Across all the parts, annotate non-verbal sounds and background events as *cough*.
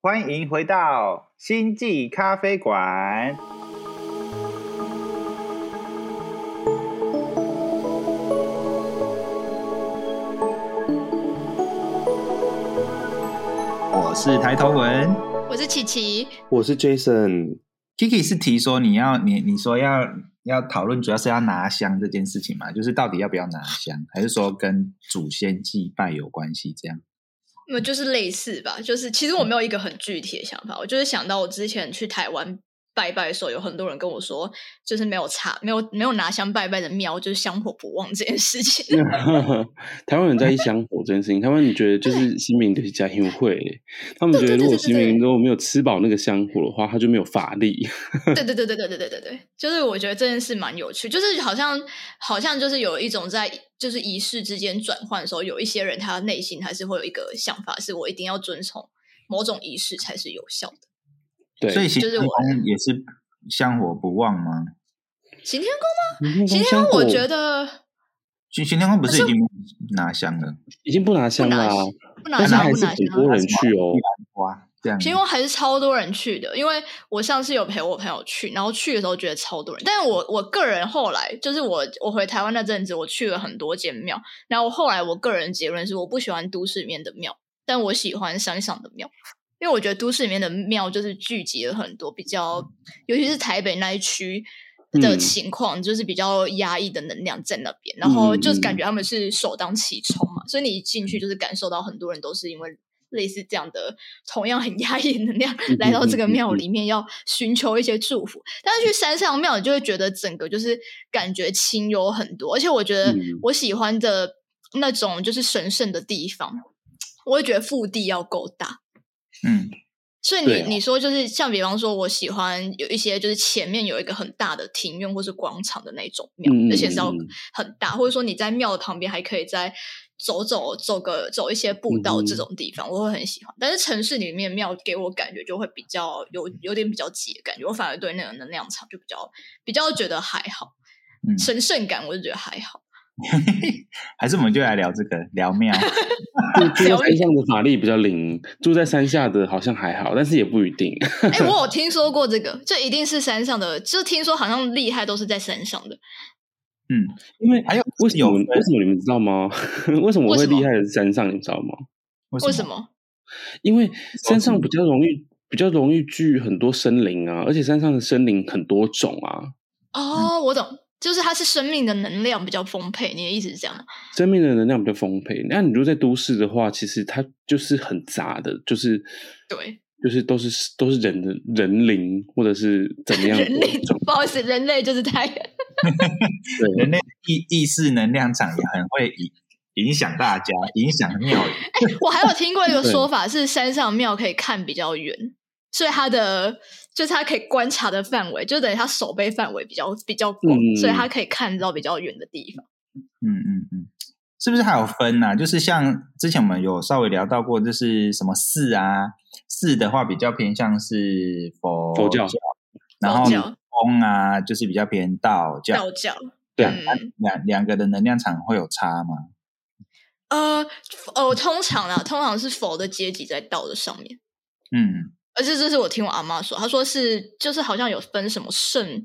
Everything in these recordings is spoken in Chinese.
欢迎回到星际咖啡馆。我是抬头文。我是琪琪，我是 Jason，，Kiki 是提说你要你你说要要讨论，主要是要拿香这件事情嘛，就是到底要不要拿香，还是说跟祖先祭拜有关系？这样，那么就是类似吧。就是其实我没有一个很具体的想法，我就是想到我之前去台湾拜拜的时候，有很多人跟我说，就是没有插没有没有拿香拜拜的庙，就是香火不旺这件事情。*laughs* 台湾人在意香火这件事情，台湾人觉得就是新民就是家庭会，他们觉得如果新民如果没有吃饱那个香火的话，他就没有法力。*laughs* 对对对对对对对对对，就是我觉得这件事蛮有趣，就是好像好像就是有一种在就是仪式之间转换的时候，有一些人他内心还是会有一个想法，是我一定要遵从某种仪式才是有效的。对，所以行天就是我宫也是香火不旺吗？行天宫吗？行行天宫我觉得行行天宫不是已经拿香了？已经不拿香啦、不拿但是还是香不拿香。很多人去哦。哇，这样行天宫还是超多人去的，因为我上次有陪我朋友去，然后去的时候觉得超多人。但是我我个人后来就是我我回台湾那阵子，我去了很多间庙，然后后来我个人结论是，我不喜欢都市里面的庙，但我喜欢山上的庙，因为我觉得都市里面的庙就是聚集了很多比较，尤其是台北那一区。的嗯。情况就是比较压抑的能量在那边，然后就是嗯。感觉他们是首当其冲嘛，所以你一进去就是感受到很多人都是因为类似这样的同样很压抑的能量嗯 *laughs* 来到这个庙里面要寻求一些祝福，但是去山上庙你就会觉得整个就是感觉清幽很多，而且我觉得嗯。我喜欢的那种就是神圣的地方，我会觉得腹地要够大，嗯，所以你你说就是像比方说，我喜欢有一些就是前面有一个很大的庭院或是广场的那种庙，而且是要很大，或者说你在庙的旁边还可以再走走走个走一些步道这种地方，我会很喜欢。但是城市里面庙给我感觉就会比较有有点比较挤的感觉，我反而对那个能量场就比较比较觉得还好，嗯神圣感我就觉得还好。*laughs* 还是我们就来聊这个聊庙。*laughs* 住住在山上的法力比较灵，住在山下的好像还好，但是也不一定。哎、我有 *laughs* 听说过这个，这一定是山上的，就听说好像厉害都是在山上的。嗯，因为还有为什么为什么你们知道吗？为什么为什么会厉害的是山上？你知道吗？为什？么？因为山上比较容易比较容易聚很多森林啊，而且山上的森林很多种啊，哦，我懂，就是它是生命的能量比较丰沛。你的意思是这样吗？生命的能量比较丰沛。那你如果在都市的话，其实它就是很杂的，就是对，就是都是都是人的人灵或者是怎么 *laughs* 样人类不好意思，人类就是太 *laughs* 对人类意意识能量场也很会影影响大家，影响庙宇。我还有听过一个说法是，山上庙可以看比较远，所以它的就是它可以观察的范围，就等于它手背范围比较比较广，嗯所以它可以看到比较远的地方。嗯嗯嗯，是不是还有分呐、就是像之前我们有稍微聊到过，就是什么寺啊，寺的话比较偏向是佛佛教然后佛教宫啊就是比较偏道教。道教，对嗯，两两个的能量场会有差吗？呃，哦，通常啊，通常是佛的阶级在道的上面。嗯而且这是我听我阿妈说，她说是就是好像有分什么圣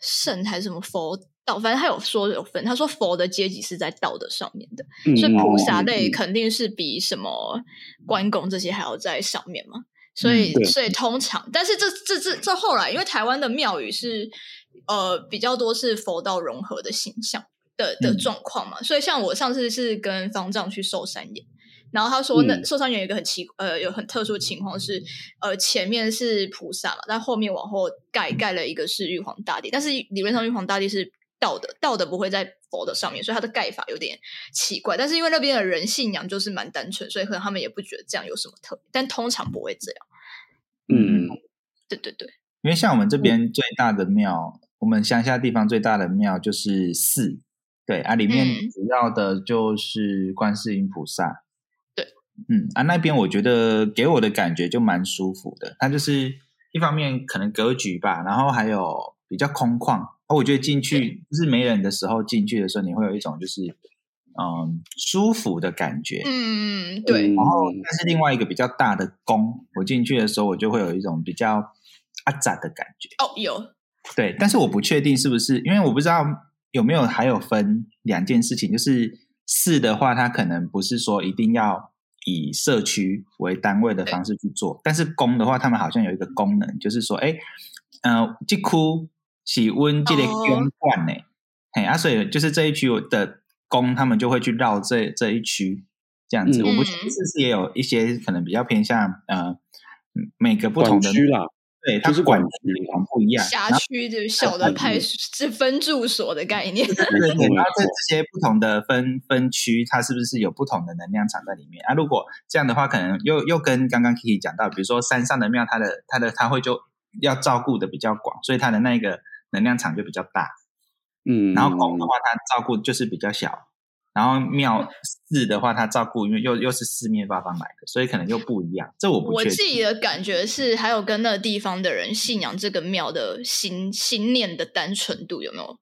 圣还是什么佛道，反正她有说有分。她说佛的阶级是在道德上面的，嗯所以菩萨嗯类嗯肯定是比什么关公这些还要在上面嘛。所以，嗯所以通常，但是这这这这后来，因为台湾的庙宇是呃比较多是佛道融合的形象的的嗯状况嘛，所以像我上次是跟方丈去寿山岩，然后他说那嗯寿山岩有一个很奇呃有很特殊的情况是，呃前面是菩萨嘛，但后面往后盖盖了一个是玉皇大帝，但是理论上玉皇大帝是道的，道的不会在佛的上面，所以他的盖法有点奇怪。但是因为那边的人信仰就是蛮单纯，所以可能他们也不觉得这样有什么特别，但通常不会这样。嗯，对对对，因为像我们这边最大的庙，我们乡下地方最大的庙就是寺，对啊，里面嗯主要的就是观世音菩萨。对，嗯啊，那边我觉得给我的感觉就蛮舒服的，它就是一方面可能格局吧，然后还有比较空旷。啊，我觉得进去就是没人的时候进去的时候，你会有一种就是嗯舒服的感觉。嗯，对，嗯然后，但是另外一个比较大的宫，我进去的时候，我就会有一种比较阿杂的感觉。哦，有，对，但是我不确定是不是，因为我不知道有没有还有分两件事情，就是四的话，它可能不是说一定要以社区为单位的方式去做，但是公的话，他们好像有一个功能，就是说，哎，呃，这区是温这个哦。公冠呢，嘿啊，所以就是这一区的公，他们就会去绕这这一区这样子。嗯我不确定是不是也有一些可能比较偏向呃嗯每个不同的区啦，对，它就是管管区不一样，辖区就小的派是分住所的概念。对对 *laughs* 对，没然后这这些不同的分分区，它是不是有不同的能量场在里面啊？如果这样的话，可能又又跟刚刚 Kiki 讲到，比如说山上的庙，它的它的它会就要照顾的比较广，所以它的那个能量场就比较大。嗯，然后宫的话，它照顾就是比较小。然后庙寺的话，他照顾因为又又是四面八方来的，所以可能又不一样。这我不。我自己的感觉是，还有跟那个地方的人信仰这个庙的心心念的单纯度有没有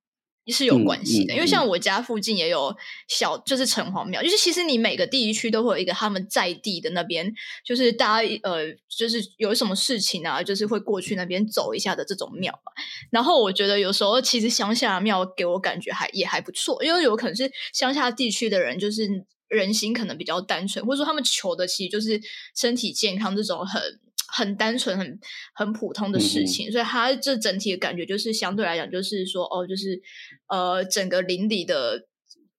是有关系的？嗯嗯因为像我家附近也有小，就是城隍庙，就是其实你每个地区都会有一个他们在地的那边，就是大家呃，就是有什么事情啊，就是会过去那边走一下的这种庙嘛。然后我觉得有时候其实乡下的庙给我感觉还也还不错，因为有可能是乡下地区的人就是人心可能比较单纯，或者说他们求的其实就是身体健康这种很很单纯、很很普通的事情，所以他这整体的感觉就是相对来讲就是说哦，就是呃整个邻里的。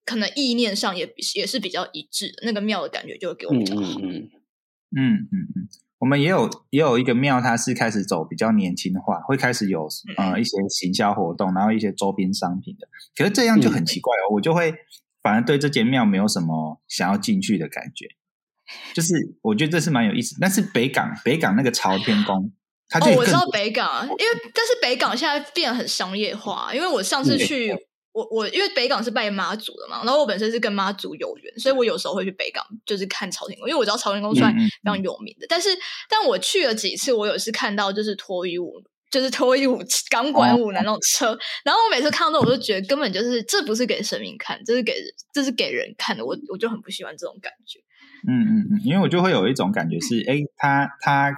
可能意念上也也是比较一致的，那个庙的感觉就会给我嗯比较好。嗯嗯，嗯嗯嗯，我们也有也有一个庙，它是开始走比较年轻化，会开始有呃一些行销活动，然后一些周边商品的。可是这样就很奇怪哦，我就会反而对这间庙没有什么想要进去的感觉。就是我觉得这是蛮有意思，但是北港北港那个朝天宫，它就哦，我知道北港啊，因为但是北港现在变得很商业化，因为我上次嗯去，我我因为北港是拜妈祖的嘛，然后我本身是跟妈祖有缘，所以我有时候会去北港，就是看朝天宫，因为我知道朝天宫算非常有名的，但是但我去了几次，我有是看到就是脱衣舞。就是脱衣舞、*laughs* 钢管舞的那种车，然后我每次看到那，我就觉得根本就是这不是给神明看，这是给这是给人看的，我我就很不喜欢这种感觉。嗯嗯嗯，因为我就会有一种感觉是，*laughs* 哎，他他，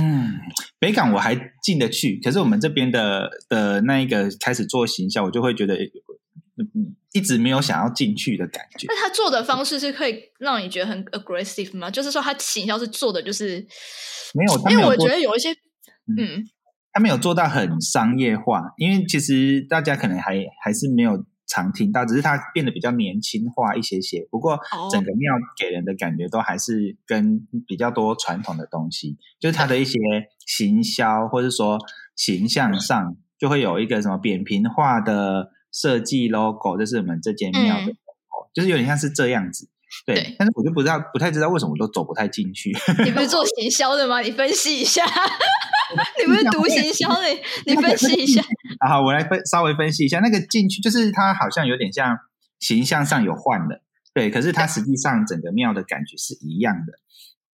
嗯，北港我还进得去，可是我们这边的的那一个开始做行销，我就会觉得，嗯，一直没有想要进去的感觉。那他做的方式是可以让你觉得很 aggressive 吗？就是说他行销是做的就是没有，因为我觉得有一些嗯他没有做到很商业化，因为其实大家可能还还是没有常听到，只是它变得比较年轻化一些些。不过哦整个庙给人的感觉都还是跟比较多传统的东西，就是它的一些行销或者说形象上，就会有一个什么扁平化的设计 logo，这是我们这间庙的嗯 logo，、就是有点像是这样子。对，对但是我就不知道，不太知道为什么我都走不太进去。你不是做行销的吗？你分析一下，*laughs* 你不是读行销的，*laughs* 你分析一下。好，我来分稍微分析一下那个进去，就是它好像有点像形象上有换了，对，可是它实际上整个庙的感觉是一样的，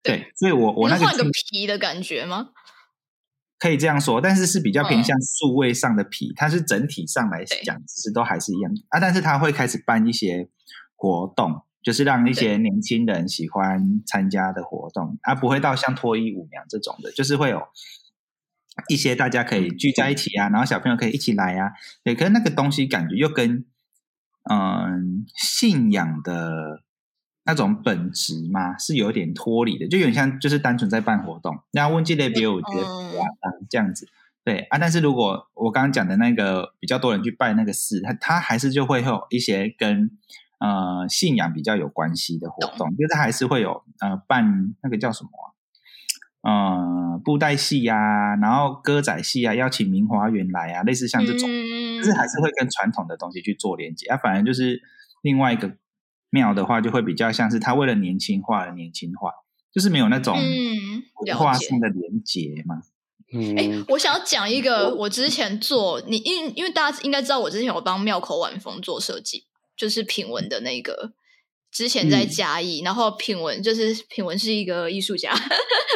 对，所以我我那个换个皮的感觉吗？可以这样说，但是是比较偏嗯向数位上的皮，它是整体上来对讲，其实都还是一样啊，但是它会开始办一些活动。就是让一些年轻人喜欢参加的活动，而、不会到像脱衣舞娘这种的，就是会有一些大家可以聚在一起啊，然后小朋友可以一起来啊，对，可是那个东西感觉又跟嗯信仰的那种本质嘛是有点脱离的，就有点像就是单纯在办活动，那问这类别我觉得嗯哇这样子。对啊，但是如果我刚刚讲的那个比较多人去拜那个寺，他他还是就会有一些跟呃信仰比较有关系的活动，就是它还是会有呃办那个叫什么啊、呃布袋戏啊，然后歌仔戏啊，邀请明华园来啊，类似像这种，嗯就是还是会跟传统的东西去做连接啊。反正就是另外一个庙的话，就会比较像是他为了年轻化而年轻化，就是没有那种嗯，文化了解。上的连接嘛。嗯，哎、我想要讲一个，我之前做你，因为因为大家应该知道，我之前有帮庙口晚风做设计，就是品文的那个之前在嗯嘉义，然后品文就是品文是一个艺术家，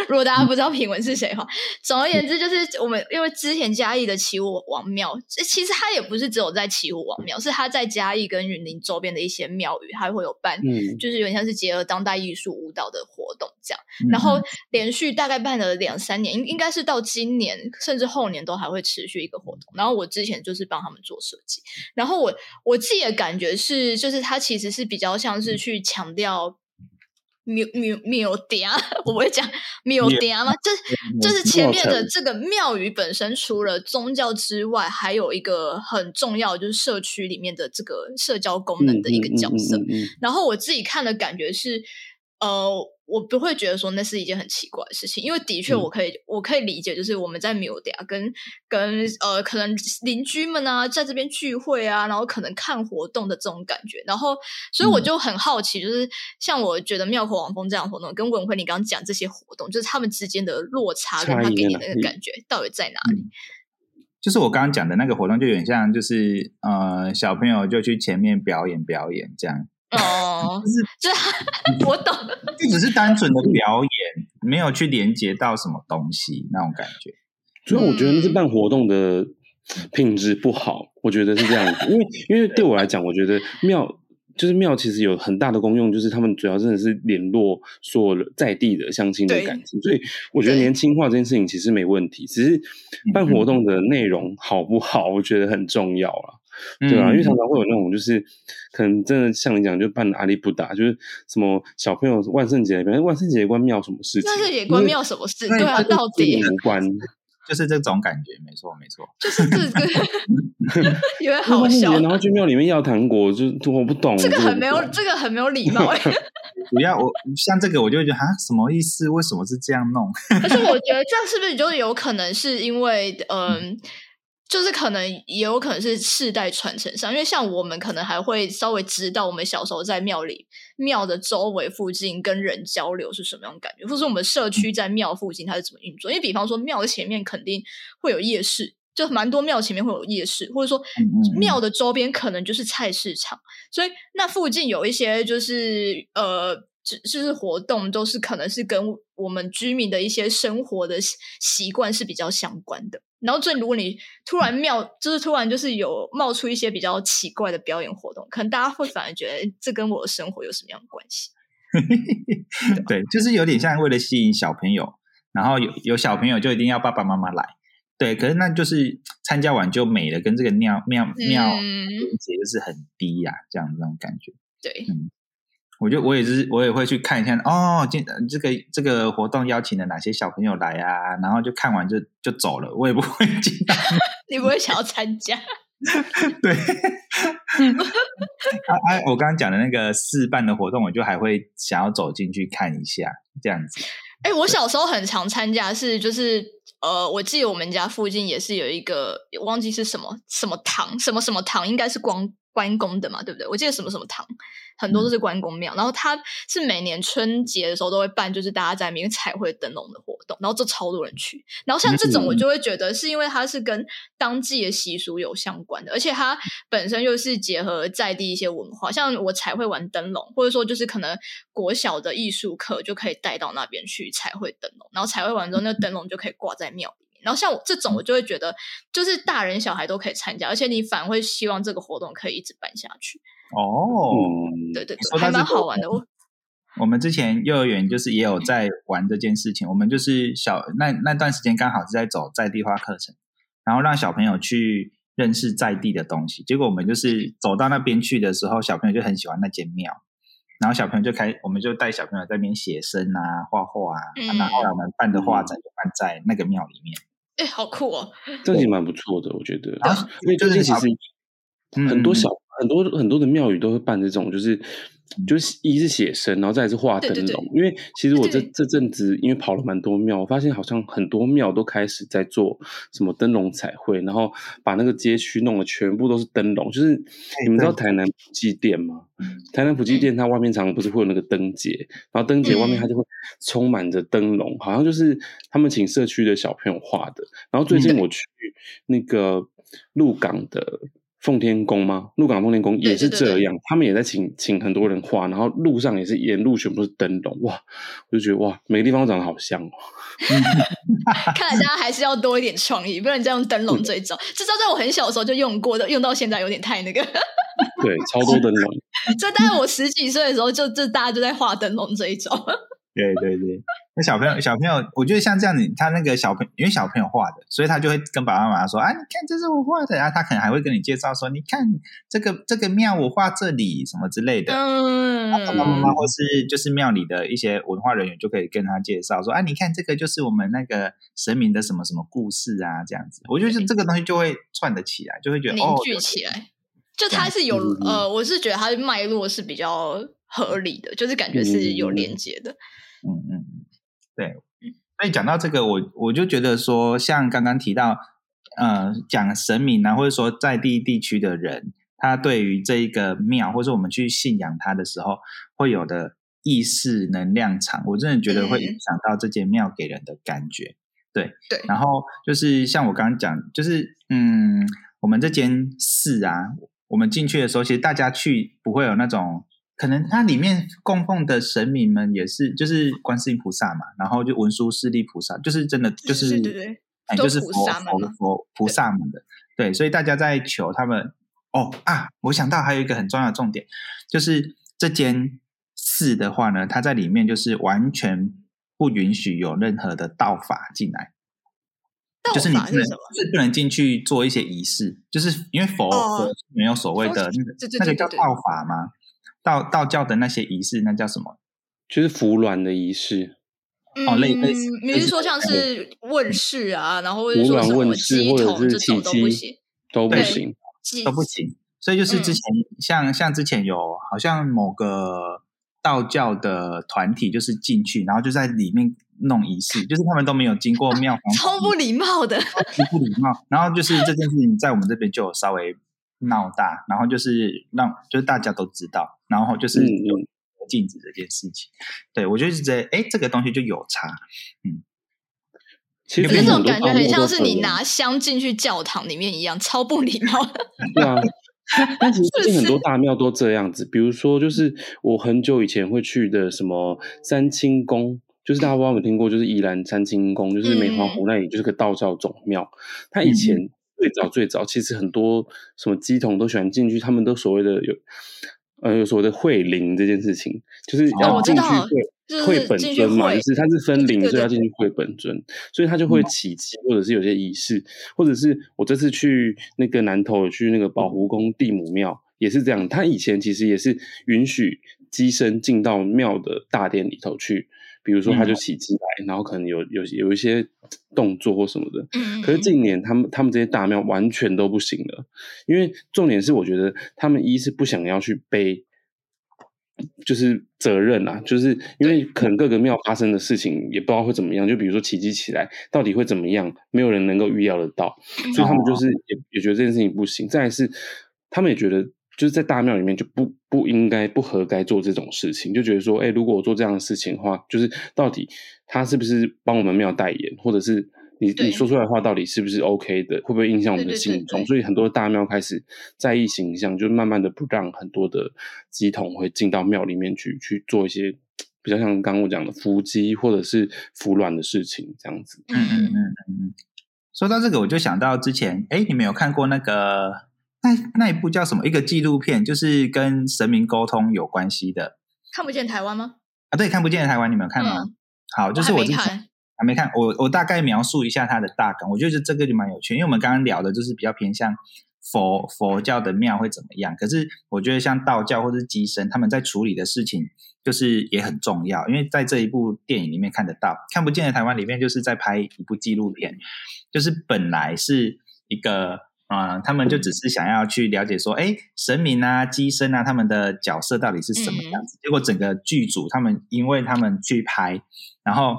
如果大家不知道品文是谁的话，总而言之就是我们因为之前嘉义的祈武王庙，其实他也不是只有在祈武王庙，是他在嘉义跟云林周边的一些庙宇，它会有办，嗯，就是有点像是结合当代艺术舞蹈的活动这样。嗯然后连续大概办了两三年，应应该是到今年甚至后年都还会持续一个活动。然后我之前就是帮他们做设计，然后我我自己的感觉是，就是它其实是比较像是去强调。庙庙庙点，*laughs* 我不会讲庙点吗？就是就是前面的这个庙宇本身，除了宗教之外，还有一个很重要，就是社区里面的这个社交功能的一个角色。嗯嗯嗯嗯嗯然后我自己看的感觉是，呃，我不会觉得说那是一件很奇怪的事情，因为的确嗯。我可以、我可以理解，就是我们在米欧迪亚跟跟呃可能邻居们啊在这边聚会啊，然后可能看活动的这种感觉，然后所以我嗯。就很好奇，就是像我觉得妙口王峰这样活动，跟文辉你刚刚讲这些活动，就是他们之间的落差跟他给你那个感觉到底在哪里？就是我刚刚讲的那个活动，就有点像，就是呃，小朋友就去前面表演表演这样，哦、*laughs* 就是就是 *laughs* 我懂，就只是单纯的表演，没有去连接到什么东西那种感觉。主要我觉得那是嗯办活动的品质不好，我觉得是这样子。因为 *laughs* 因为对我来讲，我觉得庙就是庙其实有很大的功用，就是他们主要真的是联络所有在地的乡亲的感情。所以我觉得年轻化这件事情其实没问题，只是办活动的内容好不好，我觉得很重要啦。对啊，因为常常会有那种就是可能真的像你讲，就办阿里不达，就是什么小朋友万圣节那边，万圣节关庙什么事情？那是也关庙什么事？对对啊，到底无关。*laughs* 就是这种感觉，没错没错。就是 *laughs* 这个 *laughs* 有点好万圣节笑，然后去庙里面要糖果，就我不懂。这个很没有这个很没有礼貌哎。不要我像这个，我就会觉得啊，什么意思？为什么是这样弄？可是我觉得这样是不是就有可能是因为嗯。就是可能也有可能是世代传承上，因为像我们可能还会稍微知道我们小时候在庙里庙的周围附近跟人交流是什么样的感觉，或者说我们社区在庙附近它是怎么运作。因为比方说庙的前面肯定会有夜市，就蛮多庙前面会有夜市，或者说庙的周边可能就是菜市场，所以那附近有一些就是呃，就就是活动都是可能是跟我们居民的一些生活的习习惯是比较相关的。然后，这如果你突然妙就是突然就是有冒出一些比较奇怪的表演活动，可能大家会反而觉得诶这跟我的生活有什么样的关系？*laughs* 对，就是有点像为了吸引小朋友，然后有有小朋友就一定要爸爸妈妈来。对，可是那就是参加完就没了，跟这个庙庙庙嗯就是很低呀、这样这种感觉。对，我就我也是，我也会去看一下哦，今这个这个活动邀请了哪些小朋友来啊？然后就看完就就走了，我也不会进到 *laughs* 你不会想要参加？*laughs* 对。*laughs* 啊啊！我刚刚讲的那个试办的活动，我就还会想要走进去看一下，这样子。哎、我小时候很常参加是，就是呃，我记得我们家附近也是有一个，忘记是什么什么堂，什么什么堂，应该是关关公的嘛，对不对？我记得什么什么堂，很多都是关公庙。然后它是每年春节的时候都会办，就是大家在里面彩绘灯笼的活动，然后这超多人去。然后像这种，我就会觉得是因为它是跟当季的习俗有相关的，而且它本身又是结合在地一些文化，像我彩绘完灯笼，或者说就是可能国小的艺术课就可以带到那边去彩绘灯笼，然后彩绘完之后，那个灯笼就可以挂在庙里面。然后像我这种，我就会觉得，就是大人小孩都可以参加，而且你反而会希望这个活动可以一直办下去。哦，嗯，对对对，还蛮好玩的。我我们之前幼儿园就是也有在玩这件事情，我们就是小那那段时间刚好是在走在地化课程，然后让小朋友去认识在地的东西。结果我们就是走到那边去的时候，小朋友就很喜欢那间庙，然后小朋友就开，我们就带小朋友在那边写生啊、画画啊，嗯然后我们办的画展就办在那个庙里面。哎，好酷哦！这也蛮不错的，我觉得。因为最近其实嗯很多小很多很多的庙宇都会办这种，就是就是一是写生，然后再是画灯对对笼。因为其实我这这阵子因为跑了蛮多庙，我发现好像很多庙都开始在做什么灯笼彩绘，然后把那个街区弄得全部都是灯笼。就是你们知道台南普济店吗？嗯台南普济店它外面常常不是会有那个灯节，然后灯节外面嗯它就会充满着灯笼，好像就是他们请社区的小朋友画的。然后最近嗯我去那个鹿港的奉天宫吗？鹿港奉天宫也是这样，他们也在请请很多人画，然后路上也是沿路全部是灯笼，哇！我就觉得哇，每个地方长得好像哦。*laughs* *laughs* 看来大家还是要多一点创意，不然再用灯笼这招，这招在我很小的时候就用过的，用到现在有点太那个。对，超多灯笼。*laughs* 这大概我十几岁的时候，就就大家就在画灯笼这一招。对对对。那小朋友，小朋友，我觉得像这样子，他那个小朋因为小朋友画的，所以他就会跟爸爸妈妈说：“啊，你看，这是我画的。”然后他可能还会跟你介绍说：“你看这个这个庙，我画这里什么之类的。”嗯，爸爸妈妈或是就是庙里的一些文化人员就可以跟他介绍说：“啊，你看这个就是我们那个神明的什么什么故事啊，这样子。”我觉得这个东西就会串得起来，就会觉得凝聚起来。就它是有呃，我是觉得它的脉络是比较合理的，就是感觉是有连接的。嗯嗯，对。所以讲到这个，我我就觉得说，像刚刚提到，呃，讲神明啊，或者说在地地区的人，他对于这一个庙，或者我们去信仰他的时候，会有的意识能量场，我真的觉得会影响到这间庙给人的感觉。对对。然后就是像我刚刚讲，就是嗯，我们这间寺啊，我们进去的时候，其实大家去不会有那种。可能它里面供奉的神明们也是，就是观世音菩萨嘛，然后就文殊师利菩萨，就是真的就是对对，就是佛佛佛菩萨们的，对，所以大家在求他们。哦啊，我想到还有一个很重要的重点，就是这间寺的话呢，它在里面就是完全不允许有任何的道法进来，就是你不能是不能进去做一些仪式，就是因为佛佛没有所谓的那个那个叫道法吗？道道教的那些仪式，那叫什么？就是服卵的仪式。哦，类类似，你是说像是问世啊，然后服卵问世或者是起乩都不行，都不行。所以就是之前像像之前有好像某个道教的团体，就是进去，然后就在里面弄仪式，就是他们都没有经过庙方，超不礼貌的，超不礼貌。然后就是这件事情在我们这边就有稍微。闹大，然后就是让就是大家都知道，然后就是有禁止这件事情。对我就是觉得哎，这个东西就有差。嗯，其实这种感觉很像是你拿香进去教堂里面一样，超不礼貌。对啊，但其实 *laughs* 最近很多大庙都这样子。比如说，就是我很久以前会去的什么三清宫，就是大家不知道有听过，就是宜兰三清宫，就是梅花湖那里就是个道教总庙。它以前。最早最早，其实很多什么鸡童都喜欢进去，他们都所谓的有，呃，有所谓的会灵这件事，情就是要进去会会本尊嘛，就是它是分灵，所以要进去会本尊，所以他就会起机，或者是有些仪式，或者是我这次去那个南头去那个宝湖宫地母庙也是这样，他以前其实也是允许机身进到庙的大殿里头去。比如说，他就起鸡来，然后可能有有有一些动作或什么的。嗯。可是近年，他们他们这些大庙完全都不行了，因为重点是，我觉得他们一是不想要去背，就是责任啊，就是因为可能各个庙发生的事情也不知道会怎么样。就比如说起机起来，到底会怎么样，没有人能够预料得到，所以他们就是也也觉得这件事情不行。再是，他们也觉得。就是在大庙里面就不不应该不合该做这种事情，就觉得说，哎，如果我做这样的事情的话，就是到底他是不是帮我们庙代言，或者是你你说出来的话到底是不是 OK 的，会不会影响我们的信众？所以很多大庙开始在意形象，就慢慢的不让很多的鸡桶会进到庙里面去去做一些比较像刚刚我讲的伏击或者是服卵的事情这样子。嗯嗯嗯嗯。说到这个，我就想到之前，哎，你们有看过那个？那那一部叫什么？一个纪录片，就是跟神明沟通有关系的。看不见台湾吗？啊，对，看不见台湾，你们有看吗？好，就是我之前还没看，我我大概描述一下它的大纲。我觉得这个就蛮有趣，因为我们刚刚聊的就是比较偏向佛佛教的庙会怎么样。可是我觉得像道教或者是机身，他们在处理的事情就是也很重要。因为在这一部电影里面看得到，看不见的台湾里面就是在拍一部纪录片，就是本来是一个。啊，他们就只是想要去了解说，哎，神明啊、机身啊，他们的角色到底是什么样子？结果整个剧组他们，因为他们去拍，然后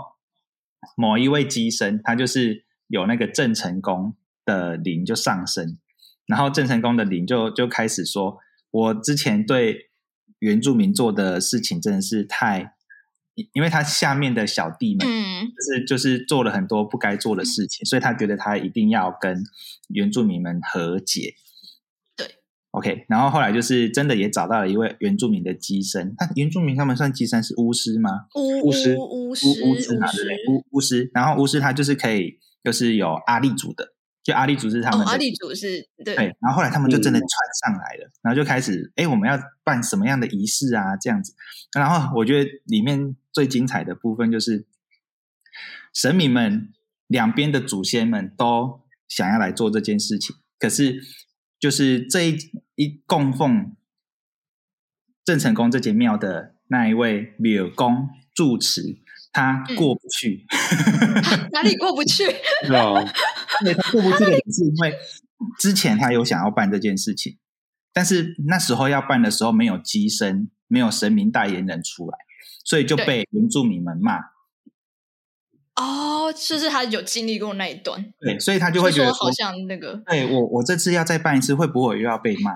某一位机身，他就是有那个郑成功的灵就上升，然后郑成功的灵就就开始说，我之前对原住民做的事情真的是太。因为他下面的小弟们，嗯就是就是做了很多不该做的事情，所以他觉得他一定要跟原住民们和解。对，OK，然后后来就是真的也找到了一位原住民的机身，那原住民他们算机身是巫师吗？巫巫师巫巫师巫师嘛，对不对？巫巫师，然后巫师他就是可以，就是有阿力族的，就阿力族是他们阿力族是对对，然后后来他们就真的嗯传上来了，然后就开始，哎，我们要办什么样的仪式啊？这样子。然后我觉得里面最精彩的部分就是，神明们两边的祖先们都想要来做这件事情，可是就是这一一供奉郑成功这间庙的那一位庙公住持，他嗯过不去。*laughs* 哪里过不去？*laughs* 对啊，对他过不去的原因是因为之前他有想要办这件事情，但是那时候要办的时候没有机身，没有神明代言人出来，所以就被原住民们骂。哦，就是他有经历过那一段，对，所以他就会觉得说好像那个，对我我这次要再办一次，会不会又要被骂？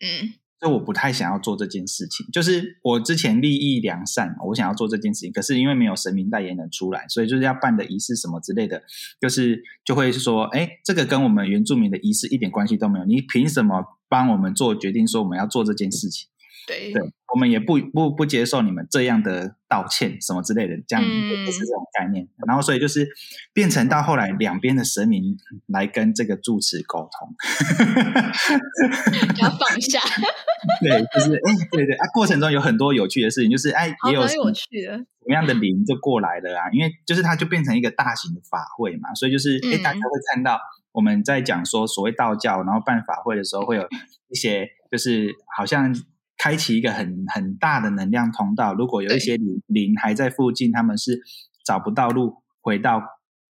嗯，所以我不太想要做这件事情。就是我之前利益良善，我想要做这件事情，可是因为没有神明代言人出来，所以就是要办的仪式什么之类的，就是就会说，哎，这个跟我们原住民的仪式一点关系都没有，你凭什么帮我们做决定说我们要做这件事情？对，对，我们也不不不接受你们这样的道歉什么之类的，这样嗯。不是这种概念。然后所以就是变成到后来两边的神明来跟这个住持沟通，*laughs* 要放下，*laughs* 对，就是哎，对对啊，过程中有很多有趣的事情，就是哎，也有什么有趣的，什么样的灵就过来了啊，因为就是它就变成一个大型的法会嘛，所以就是哎，嗯。大家会看到我们在讲说所谓道教，然后办法会的时候，会有一些就是好像开启一个很很大的能量通道，如果有一些灵灵还在附近，他们是找不到路回到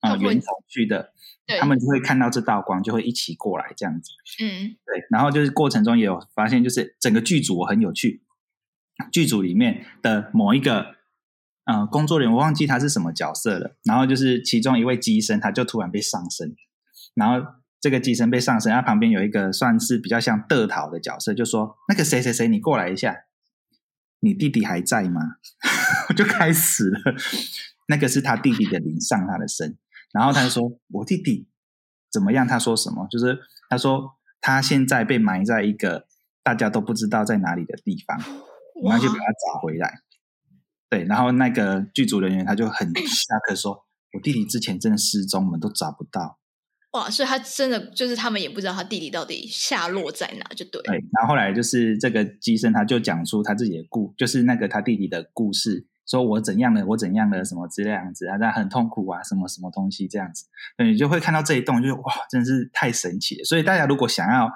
呃他会源头去的，他们就会看到这道光，就会一起过来这样子。嗯，对，然后就是过程中也有发现，就是整个剧组很有趣，剧组里面的某一个呃工作人员，我忘记他是什么角色了。然后就是其中一位机身，他就突然被上身，然后这个机身被上身，他旁边有一个算是比较像德桃的角色，就说那个谁谁谁，你过来一下，你弟弟还在吗？我 *laughs* 就开始了，那个是他弟弟的灵上他的身，然后他就说：“我弟弟怎么样？”他说什么？就是他说他现在被埋在一个大家都不知道在哪里的地方，我们要去把他找回来。对，然后那个剧组人员他就很下课说：“我弟弟之前真的失踪，我们都找不到。哇，所以他真的就是他们也不知道他弟弟到底下落在哪，就对”了，对，然后后来就是这个机身他就讲出他自己的故，就是那个他弟弟的故事，说我怎样的，我怎样的什么之类样子啊，他很痛苦啊，什么什么东西这样子，对，你就会看到这一栋，就是哇，真是太神奇了。所以大家如果想要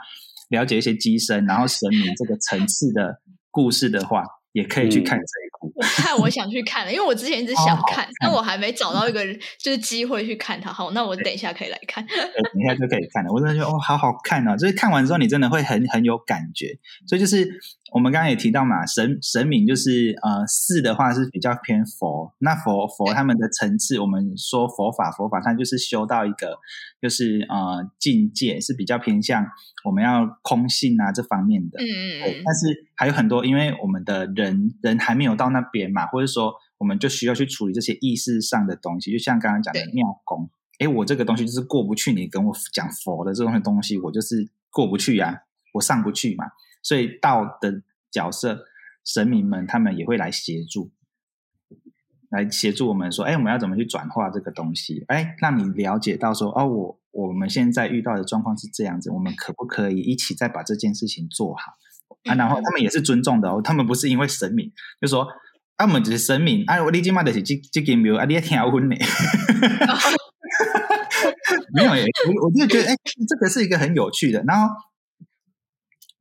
了解一些机身，然后神明这个层次的故事的话，也可以去看这一部。我看我想去看了，因为我之前一直想看，但我还没找到一个就是机会去看它。好，那我等一下可以来看。*laughs* 等一下就可以看了。我真的觉得哦，好好看哦！就是看完之后，你真的会很很有感觉。所以就是我们刚刚也提到嘛，神神明就是呃四的话是比较偏佛，那佛佛他们的层次，我们说佛法佛法，它就是修到一个就是呃境界是比较偏向我们要空性啊这方面的。嗯嗯但是还有很多，因为我们的人人还没有到那边嘛，或者说我们就需要去处理这些意识上的东西，就像刚刚讲的对庙公，诶，我这个东西就是过不去，你跟我讲佛的这种东西，我就是过不去呀、我上不去嘛，所以道的角色，神明们他们也会来协助。来协助我们说，哎，我们要怎么去转化这个东西？哎，让你了解到说，哦，我我们现在遇到的状况是这样子，我们可不可以一起再把这件事情做好？啊，然后他们也是尊重的哦，他们不是因为神明就说啊，我们只是神明，啊，我你今嘛就是这这间庙啊，你也听我呢，*laughs* 没有耶，我我就觉得哎，这个是一个很有趣的，然后。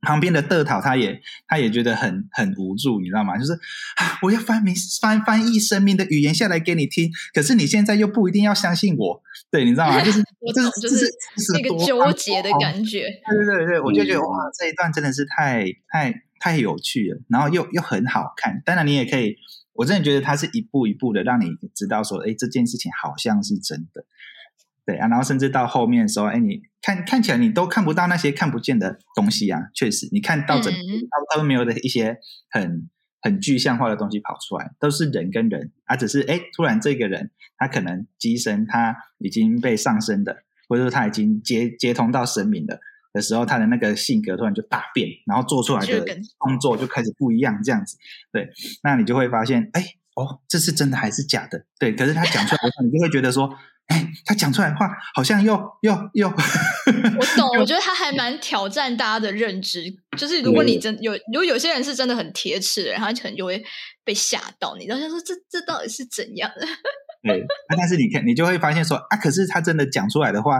旁边的德讨他也他也觉得很很无助，你知道吗？就是啊，我要翻明翻翻译生命的语言下来给你听，可是你现在又不一定要相信我，对，你知道吗？*laughs* 就是我这懂就是那个纠结的感觉。对对对对，我就觉得嗯哇，这一段真的是太太太有趣了，然后又又很好看。当然，你也可以，我真的觉得它是一步一步的让你知道说，哎，这件事情好像是真的，对啊。然后甚至到后面的时候，哎，你看看起来你都看不到那些看不见的东西啊，确实，你看到整嗯它都没有的一些很很具象化的东西跑出来，都是人跟人，啊，只是哎，突然这个人他可能机身他已经被上升的，或者说他已经接接通到神明的。的时候，他的那个性格突然就大变，然后做出来的动作就开始不一样，这样子。对，那你就会发现，哎，哦，这是真的还是假的？对，可是他讲出来的话，你就会觉得说，哎，他讲出来的话好像又又又，我懂，*laughs* 我觉得他还蛮挑战大家的认知。就是如果你真有，如果有些人是真的很铁齿的人，他可能就会被吓到。你然后，他说这这到底是怎样的？*laughs* 对，啊，但是你看，你就会发现说，啊，可是他真的讲出来的话，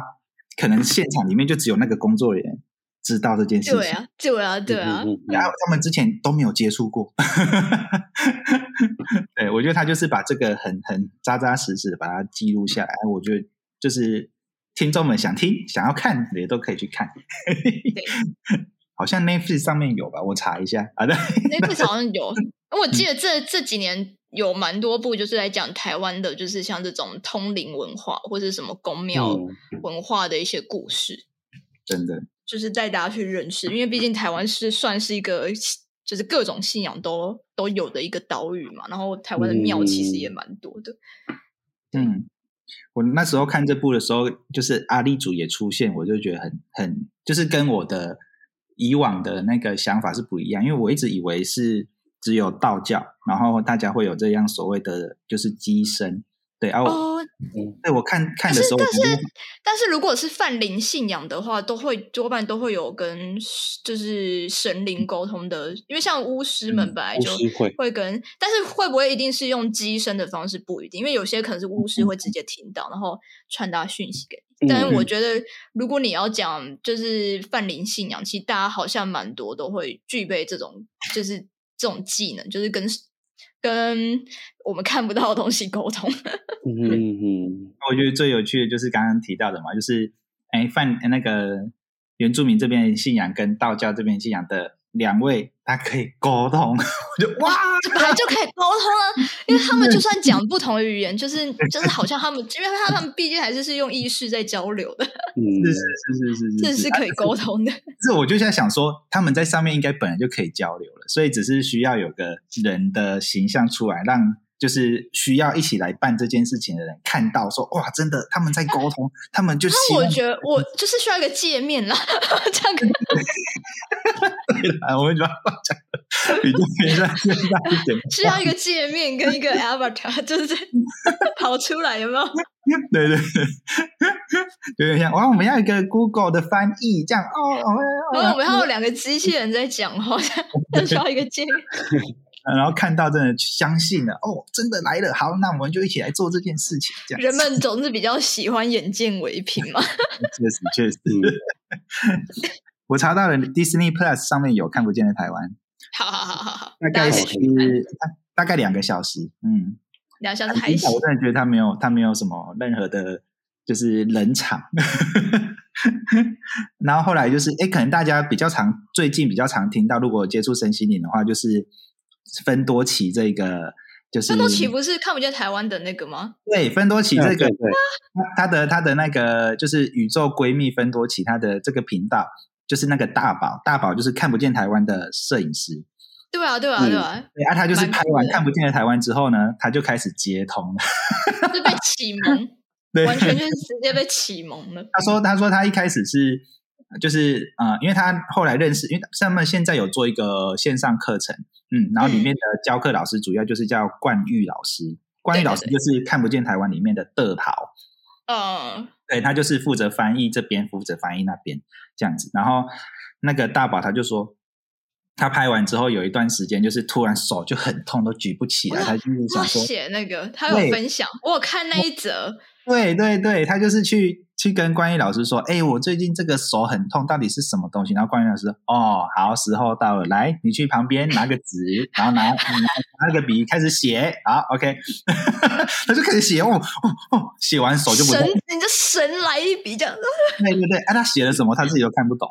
可能现场里面就只有那个工作人员知道这件事情。对啊，对啊，对啊。然后他们之前都没有接触过。*laughs* 对，我觉得他就是把这个很很扎扎实实的把它记录下来。我觉得就是听众们想听、想要看也都可以去看。*laughs* 好像 Netflix 上面有吧？我查一下。好的，Netflix 好像有。*laughs* 我记得这这几年有蛮多部，就是来讲台湾的，就是像这种通灵文化或者什么宫庙文化的一些故事。真的，就是带大家去认识，因为毕竟台湾是算是一个。就是各种信仰都都有的一个岛屿嘛，然后台湾的庙其实也蛮多的。嗯，我那时候看这部的时候，就是阿力祖也出现，我就觉得很很，就是跟我的以往的那个想法是不一样，因为我一直以为是只有道教，然后大家会有这样所谓的就是机身。对哦，对我看看的时候，但是但是如果是泛灵信仰的话，都会多半都会有跟就是神灵沟通的，因为像巫师们本来就会跟，但是会不会一定是用机身的方式不一定，因为有些可能是巫师会直接听到，然后传达讯息给你。但是我觉得，如果你要讲就是泛灵信仰，其实大家好像蛮多都会具备这种就是这种技能，就是跟。跟我们看不到的东西沟通。嗯 *laughs* 嗯，我觉得最有趣的就是刚刚提到的嘛，就是哎，范那个原住民这边信仰跟道教这边信仰的。两位他可以沟通，*laughs* 我就哇，本来就可以沟通啊，*laughs* 因为他们就算讲不同的语言，就是 *laughs* 就是好像他们，因为他们毕竟还是是用意识在交流的，是是是是是，这是可以沟通的。是，我就在想说，他们在上面应该本来就可以交流了，所以只是需要有个人的形象出来让。就是需要一起来办这件事情的人看到说哇，真的他们在沟通，他们就。那我觉得我就是需要一个界面啦，这样。*laughs* 对了，我们把话讲的比较偏向现代一点。*laughs* 需要一个界面跟一个 avatar，就是 *laughs* 跑出来有没有？对对对，有点像哇，我们要一个 Google 的翻译这样哦。然后我们还有两个机器人在讲话，需要一个界面。然后看到真的相信了哦，真的来了，好，那我们就一起来做这件事情。这样，人们 *laughs* 总是比较喜欢眼见为凭嘛。*laughs* 确实，确实。*laughs* 我查到了，Disney Plus 上面有看不见的台湾。好好好好好，大概是大概两个小时，嗯，两小时还行。我真的觉得他没有，他没有什么任何的，就是冷场。然后后来就是，哎，可能大家比较常最近比较常听到，如果接触身心灵的话，就是。芬多奇这个就是芬多奇不是看不见台湾的那个吗？对，芬多奇这个，他的他的那个就是宇宙闺蜜芬多奇，他的这个频道就是那个大宝，大宝就是看不见台湾的摄影师。对啊，对啊，对啊。对啊，他就是拍完看不见的台湾之后呢，他就开始接通了，就被启蒙，*laughs* 完全就是直接被启蒙了。他说：“他说他一开始是。”就是呃，因为他后来认识，因为他们现在有做一个线上课程，嗯，然后里面的教课老师主要就是叫冠玉老师，冠玉老师就是看不见台湾里面的德桃，嗯，对他就是负责翻译这边，负责翻译那边这样子。然后那个大宝他就说，他拍完之后有一段时间就是突然手就很痛，都举不起来，他就是想说写那个，他有分享，我有看那一则。对对对，他就是去去跟关于老师说，哎，我最近这个手很痛，到底是什么东西？然后关于老师，哦，好，时候到了，来，你去旁边拿个纸，然后拿拿拿个笔开始写，好，OK，*laughs* 他就开始写，哦哦哦，写完手就不神，你就神来一笔这样。*laughs* 对对对，啊，他写了什么，他自己都看不懂。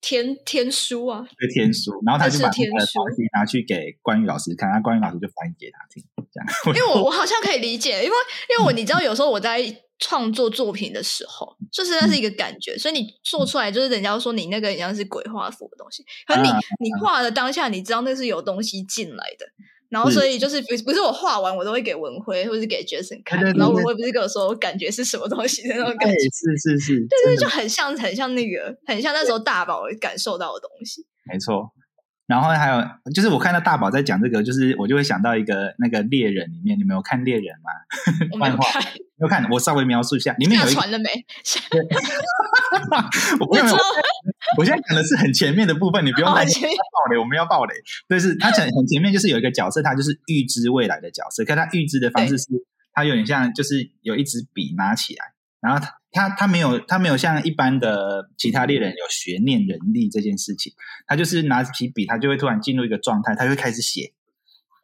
天天书啊，对天书，然后他就把那个东西拿去给关于老师看，那关于老师就翻译给他听，这样。因为我我好像可以理解，因为因为我你知道，有时候我在创作作品的时候，就是那是一个感觉，所以你做出来就是人家说你那个像是鬼画符的东西，可你你画的当下，你知道那是有东西进来的，然后所以就是不不是我画完我都会给文辉或者是给 Jason 看，然后文辉不是跟我说我感觉是什么东西的那种感，觉，是是是，对对，就很像很像那个很像那时候大宝感受到的东西。没错。然后还有就是我看到大宝在讲这个，就是我就会想到一个那个猎人里面，你们有看猎人吗？漫画看有看，我稍微描述一下，里面有一船了没？我不用我现在讲的是很前面的部分，你不用担心爆雷，我们要爆雷。就是他很很前面，就是有一个角色，他就是预知未来的角色，可他预知的方式是，他有点像就是有一支笔拿起来，然后他他他没有他没有像一般的其他猎人有学念人力这件事情，他就是拿起笔，他就会突然进入一个状态，他就会开始写，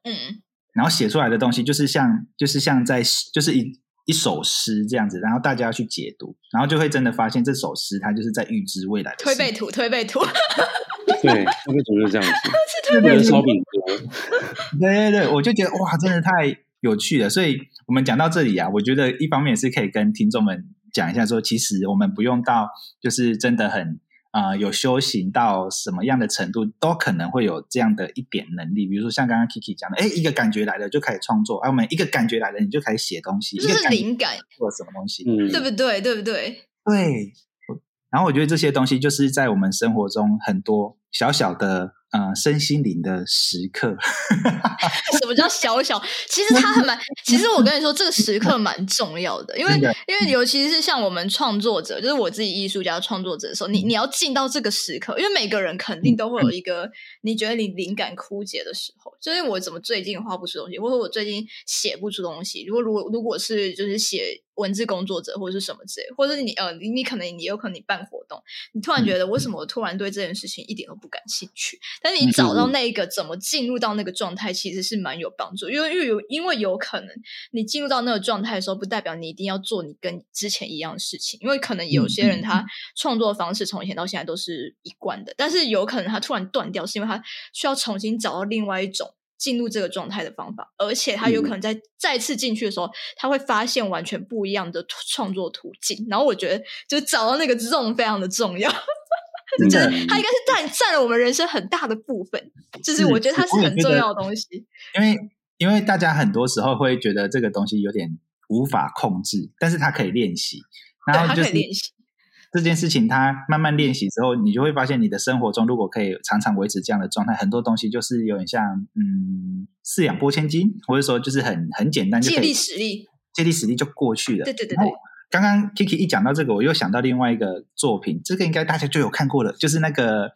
嗯，然后写出来的东西就是像就是像在就是一一首诗这样子，然后大家要去解读，然后就会真的发现这首诗它就是在预知未来的推背图，推背图，*laughs* 对，那个主就是这样子，*laughs* 推背图。*laughs* 对对对，我就觉得哇，真的太有趣了。所以我们讲到这里啊，我觉得一方面也是可以跟听众们讲一下说，其实我们不用到就是真的很啊、呃有修行到什么样的程度，都可能会有这样的一点能力。比如说像刚刚 Kiki 讲的，哎，一个感觉来了就开始创作，啊，我们一个感觉来了你就开始写东西，就是一个灵感，做什么东西，嗯，对不对？对不对？对。然后我觉得这些东西就是在我们生活中很多小小的呃身心灵的时刻。*laughs* 什么叫小小？其实它还蛮，其实我跟你说，这个时刻蛮重要的，因为因为尤其是像我们创作者，就是我自己艺术家创作者的时候，你你要进到这个时刻，因为每个人肯定都会有一个你觉得你灵感枯竭的时候，就是我怎么最近画不出东西，或者我最近写不出东西。如果如果如果是就是写文字工作者或者是什么之类，或者是你呃你你可能你有可能你办活动，你突然觉得为什么我突然对这件事情一点都不感兴趣？但是你找到那一个怎么进入到那个状态，其实是蛮有帮助，因为因为有因为有可能你进入到那个状态的时候，不代表你一定要做你跟之前一样的事情，因为可能有些人他创作方式从以前到现在都是一贯的，但是有可能他突然断掉，是因为他需要重新找到另外一种。进入这个状态的方法，而且他有可能在再次进去的时候，他会发现完全不一样的创作途径。然后我觉得，就是找到那个 zone 非常的重要。*laughs* 就是他应该是占占了我们人生很大的部分，就是是我觉得它是很重要的东西。因为因为大家很多时候会觉得这个东西有点无法控制，但是它可以练习，然后就是可以练习。这件事情，它慢慢练习之后，你就会发现你的生活中如果可以常常维持这样的状态，很多东西就是有点像嗯四两拨千斤，或者说就是很很简单就可以借力使力，借力使力就过去了。对对对对然后，刚刚 Kiki 一讲到这个，我又想到另外一个作品，这个应该大家就有看过了，就是那个《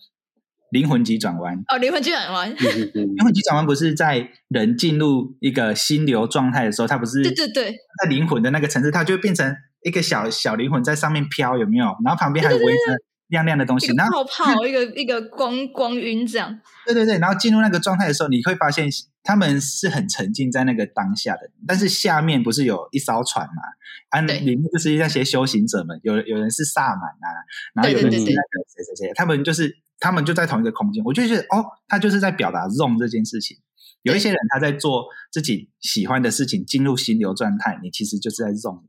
灵魂急转弯》。哦，灵魂急转弯，*laughs* 灵魂急转弯不是在人进入一个心流状态的时候，它不是对对对，在灵魂的那个层次，它就会变成一个小小灵魂在上面飘，有没有？然后旁边还围着亮亮的东西，然后泡泡，一个一个光光晕这样。对对对，然后进入那个状态的时候，你会发现他们是很沉浸在那个当下的，但是下面不是有一艘船嘛？啊，里面就是那些修行者们，有有人是萨满啊，然后有人是那个谁谁谁，他们就是他们就在同一个空间，我就觉得哦，他就是在表达 zone 这件事情。有一些人他在做自己喜欢的事情，进入心流状态，你其实就是在 zone。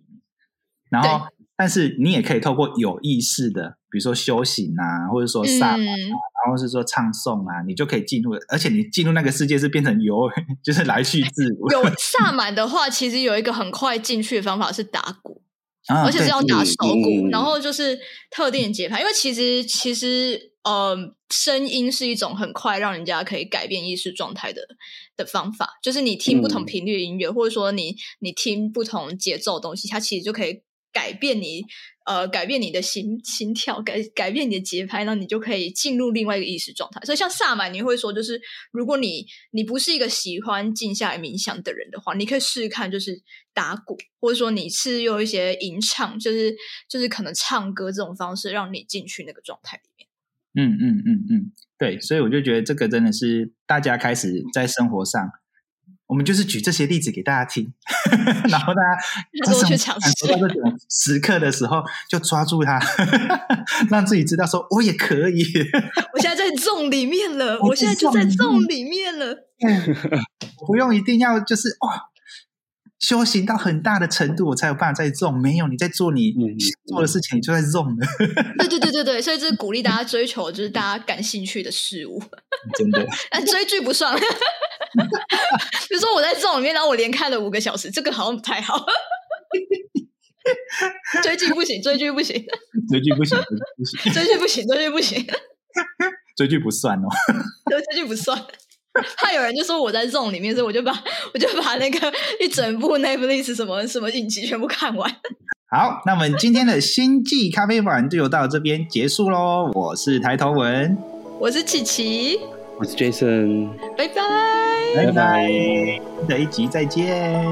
然后，但是你也可以透过有意识的，比如说修行啊，或者说萨满啊，嗯，然后是说唱诵啊，你就可以进入，而且你进入那个世界是变成有，*laughs* 就是来去自如，有萨满的话，其实有一个很快进去的方法是打鼓，啊而且是要打手鼓，嗯。然后就是特定的节拍，因为其实其实呃，声音是一种很快让人家可以改变意识状态的的方法，就是你听不同嗯。频率的音乐，或者说你你听不同节奏的东西，它其实就可以改变你呃改变你的心心跳，改改变你的节拍，那你就可以进入另外一个意识状态。所以像萨满，你会说就是如果你你不是一个喜欢静下来冥想的人的话，你可以试试看，就是打鼓，或者说你是用一些吟唱，就是就是可能唱歌这种方式，让你进去那个状态里面。嗯嗯嗯嗯，对，所以我就觉得这个真的是大家开始在生活上，我们就是举这些例子给大家听，*laughs* 然后大家在多去生活尝试感受到这种时刻的时候，就抓住它，*laughs* 让自己知道说我也可以。我现在在粽里面了，*laughs* 我我现在就在在粽里粽里面了。不用一定要就是哇，修行到很大的程度，我才有办法再 zone。没有你在做你嗯做的事情，你就在 zone 了，对对对对对，所以这是鼓励大家追求就是大家感兴趣的事物。真的。*laughs* 但追剧不算，*laughs* 比如说我在这种里面，然后我连看了五个小时，这个好像不太好。*laughs* 追剧不行，追剧不行，追剧不行，追剧不行，追剧不行，追剧不行，追剧不算哦。追剧不算。*laughs* 怕有人就说我在这种里面，所以我就把我就把那个一整部 Netflix 什么什么影集全部看完。*laughs* 好，那我们今天的星际咖啡馆就到这边结束喽。我是抬头文，我是琪琪，我是 Jason，拜拜。拜拜，新的一集再见。